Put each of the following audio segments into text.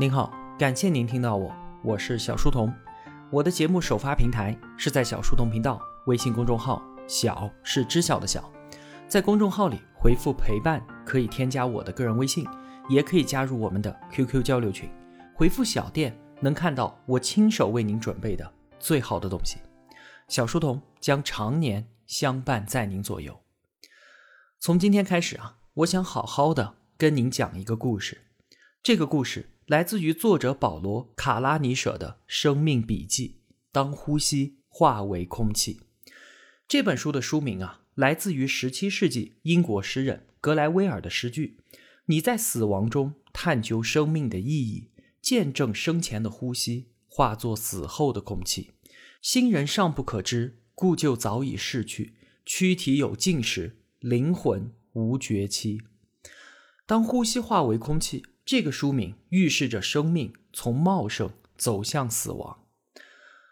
您好，感谢您听到我，我是小书童。我的节目首发平台是在小书童频道微信公众号，小是知晓的小。在公众号里回复陪伴，可以添加我的个人微信，也可以加入我们的 QQ 交流群。回复小店能看到我亲手为您准备的最好的东西。小书童将常年相伴在您左右。从今天开始啊，我想好好的跟您讲一个故事。这个故事。来自于作者保罗·卡拉尼舍的生命笔记《当呼吸化为空气》这本书的书名啊，来自于17世纪英国诗人格莱威尔的诗句：“你在死亡中探究生命的意义，见证生前的呼吸化作死后的空气。新人尚不可知，故旧早已逝去。躯体有尽时，灵魂无绝期。当呼吸化为空气。”这个书名预示着生命从茂盛走向死亡。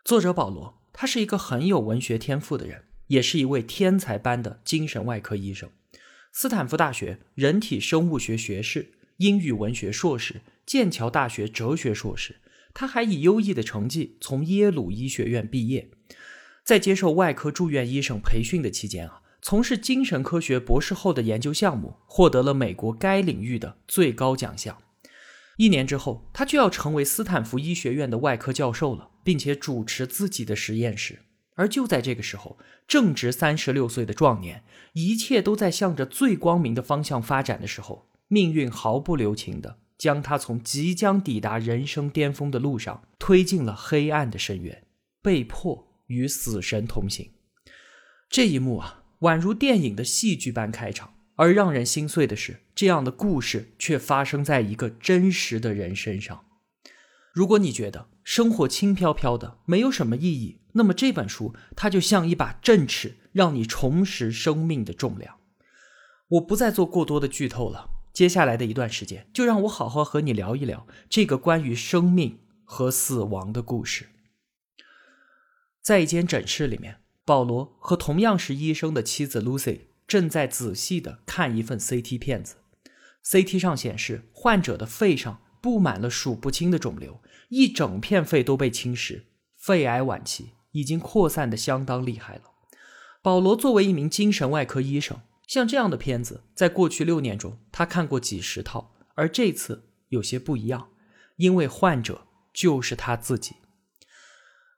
作者保罗，他是一个很有文学天赋的人，也是一位天才般的精神外科医生。斯坦福大学人体生物学学士、英语文学硕士、剑桥大学哲学硕士。他还以优异的成绩从耶鲁医学院毕业。在接受外科住院医生培训的期间啊。从事精神科学博士后的研究项目，获得了美国该领域的最高奖项。一年之后，他就要成为斯坦福医学院的外科教授了，并且主持自己的实验室。而就在这个时候，正值三十六岁的壮年，一切都在向着最光明的方向发展的时候，命运毫不留情地将他从即将抵达人生巅峰的路上推进了黑暗的深渊，被迫与死神同行。这一幕啊！宛如电影的戏剧般开场，而让人心碎的是，这样的故事却发生在一个真实的人身上。如果你觉得生活轻飘飘的，没有什么意义，那么这本书它就像一把振尺，让你重拾生命的重量。我不再做过多的剧透了，接下来的一段时间，就让我好好和你聊一聊这个关于生命和死亡的故事。在一间诊室里面。保罗和同样是医生的妻子 Lucy 正在仔细地看一份 CT 片子。CT 上显示，患者的肺上布满了数不清的肿瘤，一整片肺都被侵蚀，肺癌晚期，已经扩散的相当厉害了。保罗作为一名精神外科医生，像这样的片子，在过去六年中他看过几十套，而这次有些不一样，因为患者就是他自己。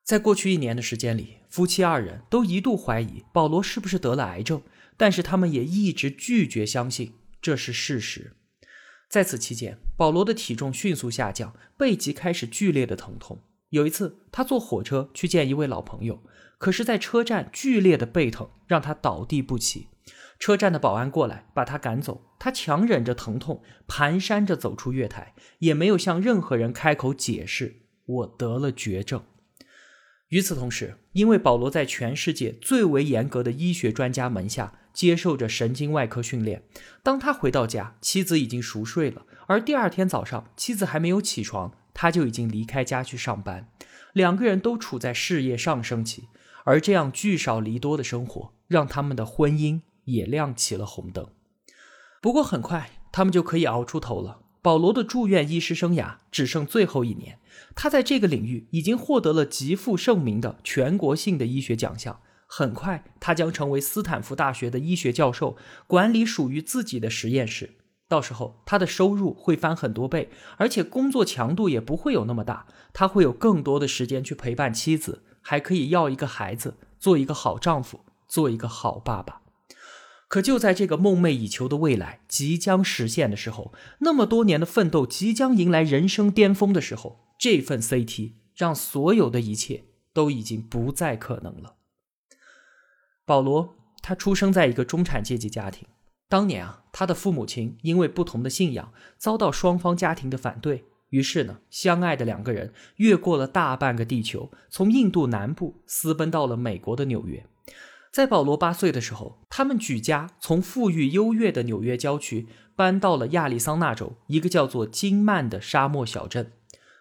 在过去一年的时间里，夫妻二人都一度怀疑保罗是不是得了癌症，但是他们也一直拒绝相信这是事实。在此期间，保罗的体重迅速下降，背脊开始剧烈的疼痛。有一次，他坐火车去见一位老朋友，可是，在车站剧烈的背疼让他倒地不起。车站的保安过来把他赶走，他强忍着疼痛，蹒跚着走出月台，也没有向任何人开口解释：“我得了绝症。”与此同时，因为保罗在全世界最为严格的医学专家门下接受着神经外科训练，当他回到家，妻子已经熟睡了，而第二天早上，妻子还没有起床，他就已经离开家去上班。两个人都处在事业上升期，而这样聚少离多的生活，让他们的婚姻也亮起了红灯。不过很快，他们就可以熬出头了。保罗的住院医师生涯只剩最后一年，他在这个领域已经获得了极负盛名的全国性的医学奖项。很快，他将成为斯坦福大学的医学教授，管理属于自己的实验室。到时候，他的收入会翻很多倍，而且工作强度也不会有那么大。他会有更多的时间去陪伴妻子，还可以要一个孩子，做一个好丈夫，做一个好爸爸。可就在这个梦寐以求的未来即将实现的时候，那么多年的奋斗即将迎来人生巅峰的时候，这份 CT 让所有的一切都已经不再可能了。保罗，他出生在一个中产阶级家庭，当年啊，他的父母亲因为不同的信仰遭到双方家庭的反对，于是呢，相爱的两个人越过了大半个地球，从印度南部私奔到了美国的纽约。在保罗八岁的时候，他们举家从富裕优越的纽约郊区搬到了亚利桑那州一个叫做金曼的沙漠小镇。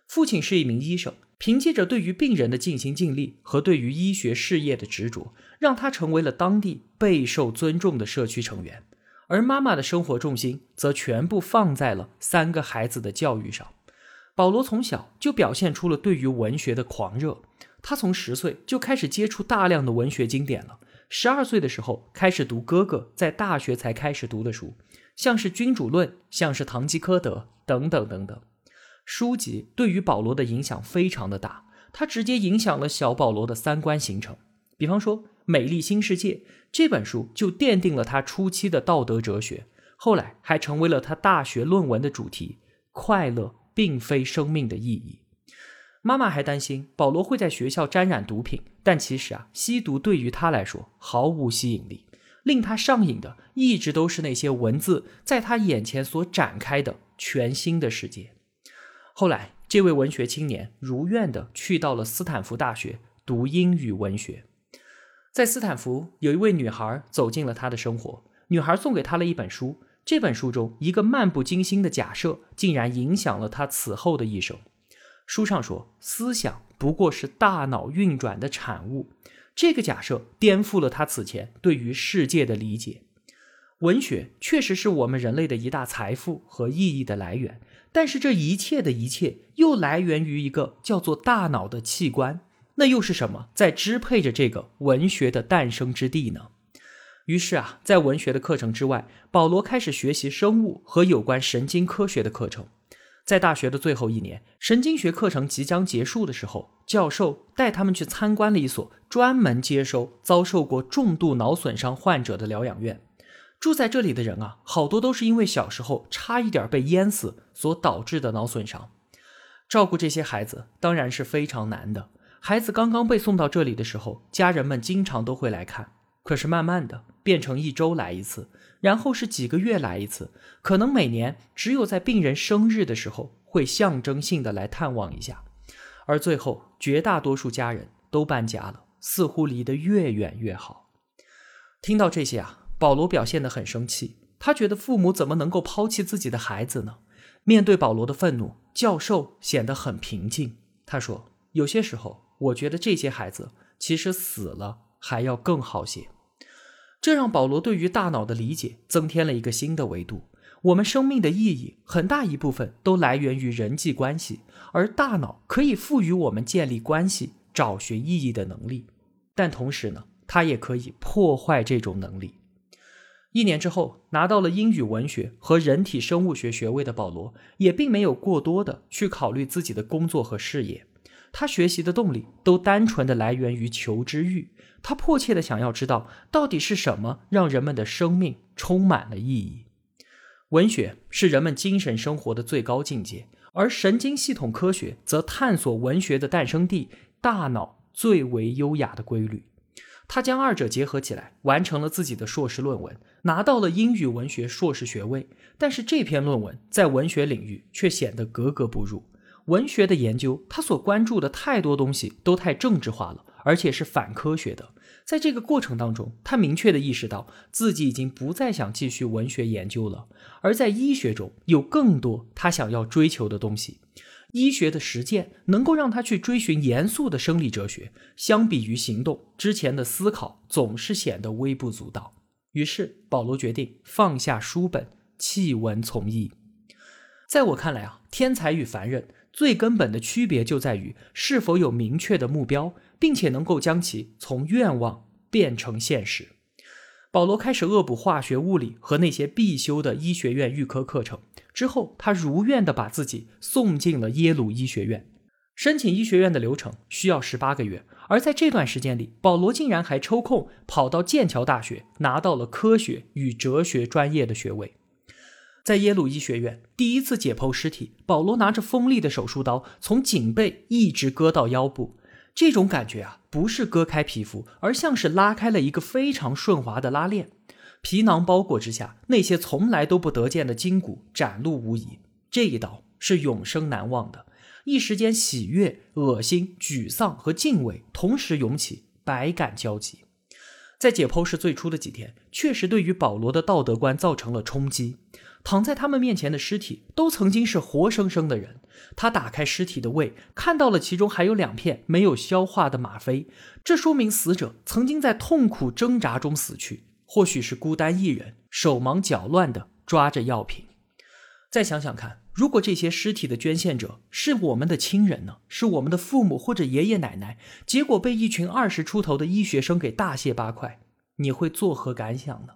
父亲是一名医生，凭借着对于病人的尽心尽力和对于医学事业的执着，让他成为了当地备受尊重的社区成员。而妈妈的生活重心则全部放在了三个孩子的教育上。保罗从小就表现出了对于文学的狂热。他从十岁就开始接触大量的文学经典了。十二岁的时候开始读哥哥在大学才开始读的书，像是《君主论》，像是《堂吉诃德》等等等等。书籍对于保罗的影响非常的大，它直接影响了小保罗的三观形成。比方说，《美丽新世界》这本书就奠定了他初期的道德哲学，后来还成为了他大学论文的主题。快乐并非生命的意义。妈妈还担心保罗会在学校沾染毒品，但其实啊，吸毒对于他来说毫无吸引力，令他上瘾的一直都是那些文字在他眼前所展开的全新的世界。后来，这位文学青年如愿的去到了斯坦福大学读英语文学。在斯坦福，有一位女孩走进了他的生活，女孩送给他了一本书，这本书中一个漫不经心的假设，竟然影响了他此后的一生。书上说，思想不过是大脑运转的产物。这个假设颠覆了他此前对于世界的理解。文学确实是我们人类的一大财富和意义的来源，但是这一切的一切又来源于一个叫做大脑的器官。那又是什么在支配着这个文学的诞生之地呢？于是啊，在文学的课程之外，保罗开始学习生物和有关神经科学的课程。在大学的最后一年，神经学课程即将结束的时候，教授带他们去参观了一所专门接收遭受过重度脑损伤患者的疗养院。住在这里的人啊，好多都是因为小时候差一点被淹死所导致的脑损伤。照顾这些孩子当然是非常难的。孩子刚刚被送到这里的时候，家人们经常都会来看。可是慢慢的变成一周来一次，然后是几个月来一次，可能每年只有在病人生日的时候会象征性的来探望一下，而最后绝大多数家人都搬家了，似乎离得越远越好。听到这些啊，保罗表现得很生气，他觉得父母怎么能够抛弃自己的孩子呢？面对保罗的愤怒，教授显得很平静。他说：“有些时候，我觉得这些孩子其实死了还要更好些。”这让保罗对于大脑的理解增添了一个新的维度。我们生命的意义很大一部分都来源于人际关系，而大脑可以赋予我们建立关系、找寻意义的能力。但同时呢，它也可以破坏这种能力。一年之后，拿到了英语文学和人体生物学学位的保罗，也并没有过多的去考虑自己的工作和事业。他学习的动力都单纯的来源于求知欲。他迫切的想要知道，到底是什么让人们的生命充满了意义。文学是人们精神生活的最高境界，而神经系统科学则探索文学的诞生地——大脑最为优雅的规律。他将二者结合起来，完成了自己的硕士论文，拿到了英语文学硕士学位。但是这篇论文在文学领域却显得格格不入。文学的研究，他所关注的太多东西都太政治化了。而且是反科学的。在这个过程当中，他明确的意识到自己已经不再想继续文学研究了。而在医学中有更多他想要追求的东西。医学的实践能够让他去追寻严肃的生理哲学。相比于行动，之前的思考总是显得微不足道。于是保罗决定放下书本，弃文从医。在我看来啊，天才与凡人最根本的区别就在于是否有明确的目标。并且能够将其从愿望变成现实。保罗开始恶补化学、物理和那些必修的医学院预科课程之后，他如愿的把自己送进了耶鲁医学院。申请医学院的流程需要十八个月，而在这段时间里，保罗竟然还抽空跑到剑桥大学拿到了科学与哲学专业的学位。在耶鲁医学院第一次解剖尸体，保罗拿着锋利的手术刀从颈背一直割到腰部。这种感觉啊，不是割开皮肤，而像是拉开了一个非常顺滑的拉链，皮囊包裹之下，那些从来都不得见的筋骨展露无遗。这一刀是永生难忘的，一时间喜悦、恶心、沮丧和敬畏同时涌起，百感交集。在解剖室最初的几天，确实对于保罗的道德观造成了冲击。躺在他们面前的尸体都曾经是活生生的人。他打开尸体的胃，看到了其中还有两片没有消化的吗啡，这说明死者曾经在痛苦挣扎中死去，或许是孤单一人，手忙脚乱地抓着药品。再想想看，如果这些尸体的捐献者是我们的亲人呢？是我们的父母或者爷爷奶奶，结果被一群二十出头的医学生给大卸八块，你会作何感想呢？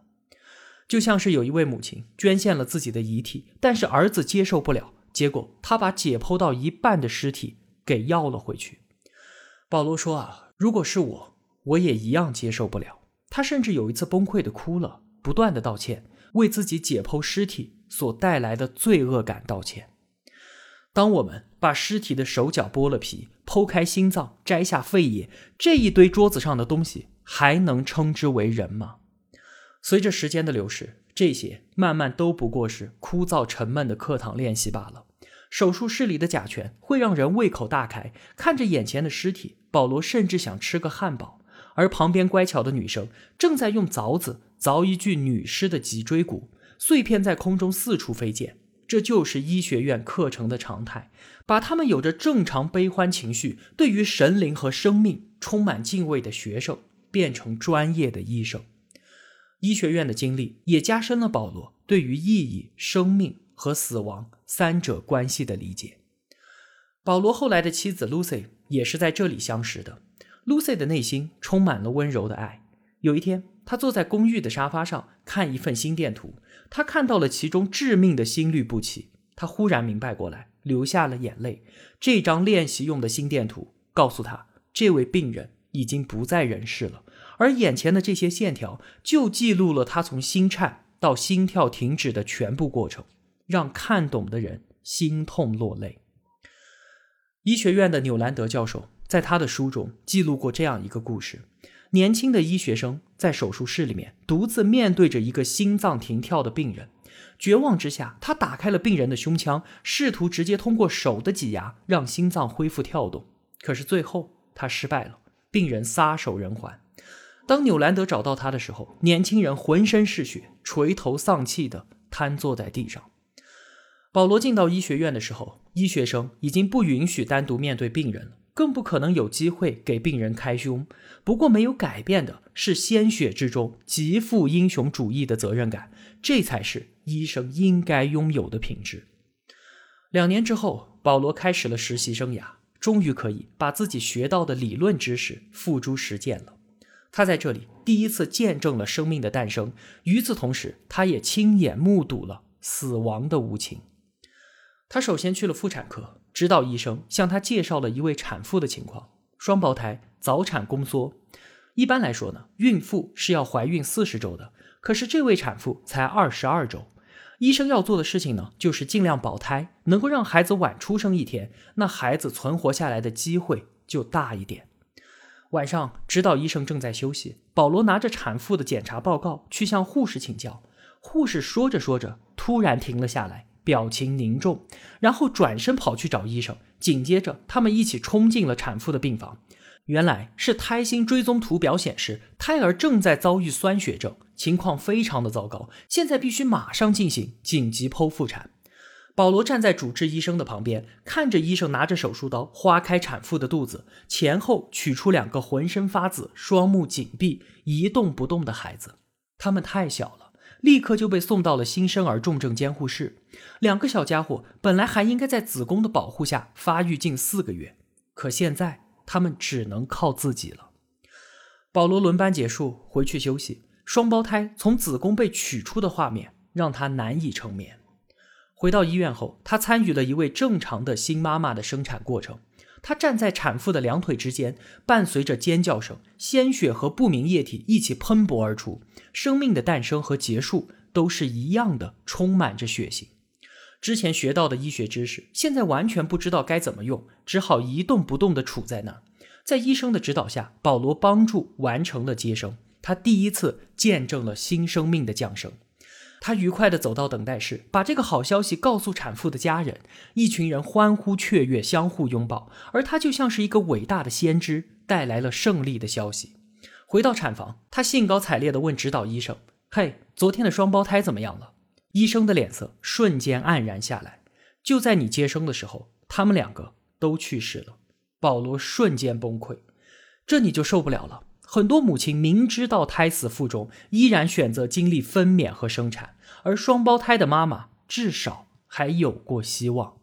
就像是有一位母亲捐献了自己的遗体，但是儿子接受不了，结果他把解剖到一半的尸体给要了回去。保罗说啊，如果是我，我也一样接受不了。他甚至有一次崩溃的哭了，不断的道歉，为自己解剖尸体。所带来的罪恶感道歉。当我们把尸体的手脚剥了皮，剖开心脏，摘下肺叶，这一堆桌子上的东西还能称之为人吗？随着时间的流逝，这些慢慢都不过是枯燥沉闷的课堂练习罢了。手术室里的甲醛会让人胃口大开，看着眼前的尸体，保罗甚至想吃个汉堡。而旁边乖巧的女生正在用凿子凿一具女尸的脊椎骨。碎片在空中四处飞溅，这就是医学院课程的常态，把他们有着正常悲欢情绪、对于神灵和生命充满敬畏的学生变成专业的医生。医学院的经历也加深了保罗对于意义、生命和死亡三者关系的理解。保罗后来的妻子 Lucy 也是在这里相识的。Lucy 的内心充满了温柔的爱。有一天，他坐在公寓的沙发上看一份心电图。他看到了其中致命的心律不齐，他忽然明白过来，流下了眼泪。这张练习用的心电图告诉他，这位病人已经不在人世了，而眼前的这些线条就记录了他从心颤到心跳停止的全部过程，让看懂的人心痛落泪。医学院的纽兰德教授在他的书中记录过这样一个故事。年轻的医学生在手术室里面独自面对着一个心脏停跳的病人，绝望之下，他打开了病人的胸腔，试图直接通过手的挤压让心脏恢复跳动。可是最后他失败了，病人撒手人寰。当纽兰德找到他的时候，年轻人浑身是血，垂头丧气地瘫坐在地上。保罗进到医学院的时候，医学生已经不允许单独面对病人了。更不可能有机会给病人开胸。不过，没有改变的是鲜血之中极富英雄主义的责任感，这才是医生应该拥有的品质。两年之后，保罗开始了实习生涯，终于可以把自己学到的理论知识付诸实践了。他在这里第一次见证了生命的诞生，与此同时，他也亲眼目睹了死亡的无情。他首先去了妇产科。指导医生向他介绍了一位产妇的情况：双胞胎，早产宫缩。一般来说呢，孕妇是要怀孕四十周的，可是这位产妇才二十二周。医生要做的事情呢，就是尽量保胎，能够让孩子晚出生一天，那孩子存活下来的机会就大一点。晚上，指导医生正在休息，保罗拿着产妇的检查报告去向护士请教。护士说着说着，突然停了下来。表情凝重，然后转身跑去找医生。紧接着，他们一起冲进了产妇的病房。原来是胎心追踪图表显示，胎儿正在遭遇酸血症，情况非常的糟糕。现在必须马上进行紧急剖腹产。保罗站在主治医生的旁边，看着医生拿着手术刀划开产妇的肚子，前后取出两个浑身发紫、双目紧闭、一动不动的孩子。他们太小了。立刻就被送到了新生儿重症监护室。两个小家伙本来还应该在子宫的保护下发育近四个月，可现在他们只能靠自己了。保罗轮班结束回去休息，双胞胎从子宫被取出的画面让他难以成眠。回到医院后，他参与了一位正常的新妈妈的生产过程。他站在产妇的两腿之间，伴随着尖叫声，鲜血和不明液体一起喷薄而出。生命的诞生和结束都是一样的，充满着血腥。之前学到的医学知识，现在完全不知道该怎么用，只好一动不动地杵在那儿。在医生的指导下，保罗帮助完成了接生。他第一次见证了新生命的降生。他愉快地走到等待室，把这个好消息告诉产妇的家人。一群人欢呼雀跃，相互拥抱，而他就像是一个伟大的先知，带来了胜利的消息。回到产房，他兴高采烈地问指导医生：“嘿，昨天的双胞胎怎么样了？”医生的脸色瞬间黯然下来。就在你接生的时候，他们两个都去世了。保罗瞬间崩溃，这你就受不了了。很多母亲明知道胎死腹中，依然选择经历分娩和生产，而双胞胎的妈妈至少还有过希望。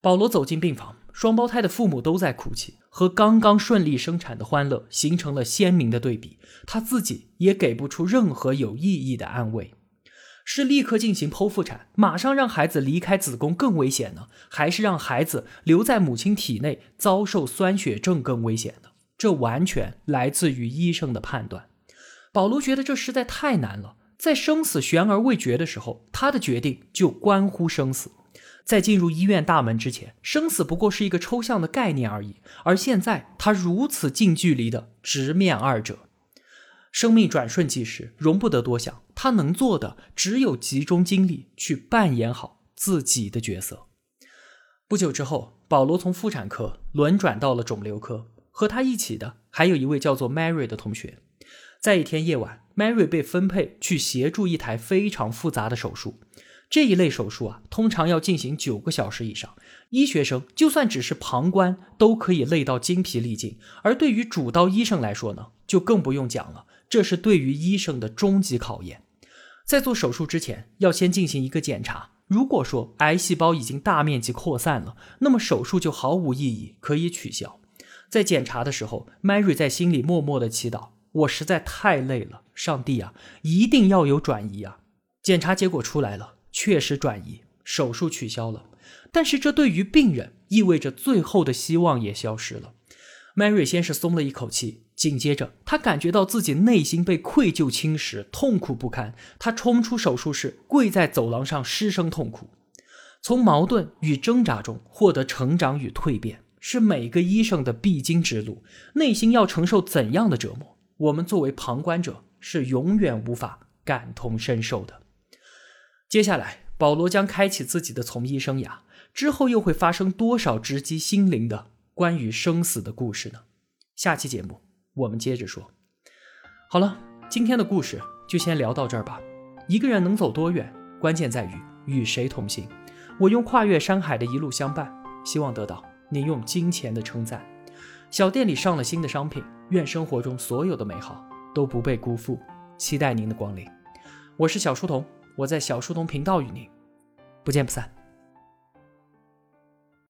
保罗走进病房，双胞胎的父母都在哭泣，和刚刚顺利生产的欢乐形成了鲜明的对比。他自己也给不出任何有意义的安慰。是立刻进行剖腹产，马上让孩子离开子宫更危险呢，还是让孩子留在母亲体内遭受酸血症更危险呢？这完全来自于医生的判断。保罗觉得这实在太难了，在生死悬而未决的时候，他的决定就关乎生死。在进入医院大门之前，生死不过是一个抽象的概念而已。而现在，他如此近距离的直面二者，生命转瞬即逝，容不得多想。他能做的只有集中精力去扮演好自己的角色。不久之后，保罗从妇产科轮转到了肿瘤科，和他一起的还有一位叫做 Mary 的同学。在一天夜晚，Mary 被分配去协助一台非常复杂的手术。这一类手术啊，通常要进行九个小时以上。医学生就算只是旁观，都可以累到精疲力尽。而对于主刀医生来说呢，就更不用讲了。这是对于医生的终极考验。在做手术之前，要先进行一个检查。如果说癌细胞已经大面积扩散了，那么手术就毫无意义，可以取消。在检查的时候，Mary 在心里默默的祈祷：“我实在太累了，上帝啊，一定要有转移啊！”检查结果出来了。确实转移，手术取消了，但是这对于病人意味着最后的希望也消失了。Mary 先是松了一口气，紧接着她感觉到自己内心被愧疚侵蚀，痛苦不堪。她冲出手术室，跪在走廊上失声痛哭。从矛盾与挣扎中获得成长与蜕变，是每个医生的必经之路。内心要承受怎样的折磨，我们作为旁观者是永远无法感同身受的。接下来，保罗将开启自己的从医生涯。之后又会发生多少直击心灵的关于生死的故事呢？下期节目我们接着说。好了，今天的故事就先聊到这儿吧。一个人能走多远，关键在于与谁同行。我用跨越山海的一路相伴，希望得到您用金钱的称赞。小店里上了新的商品，愿生活中所有的美好都不被辜负。期待您的光临。我是小书童。我在小书童频道与您不见不散。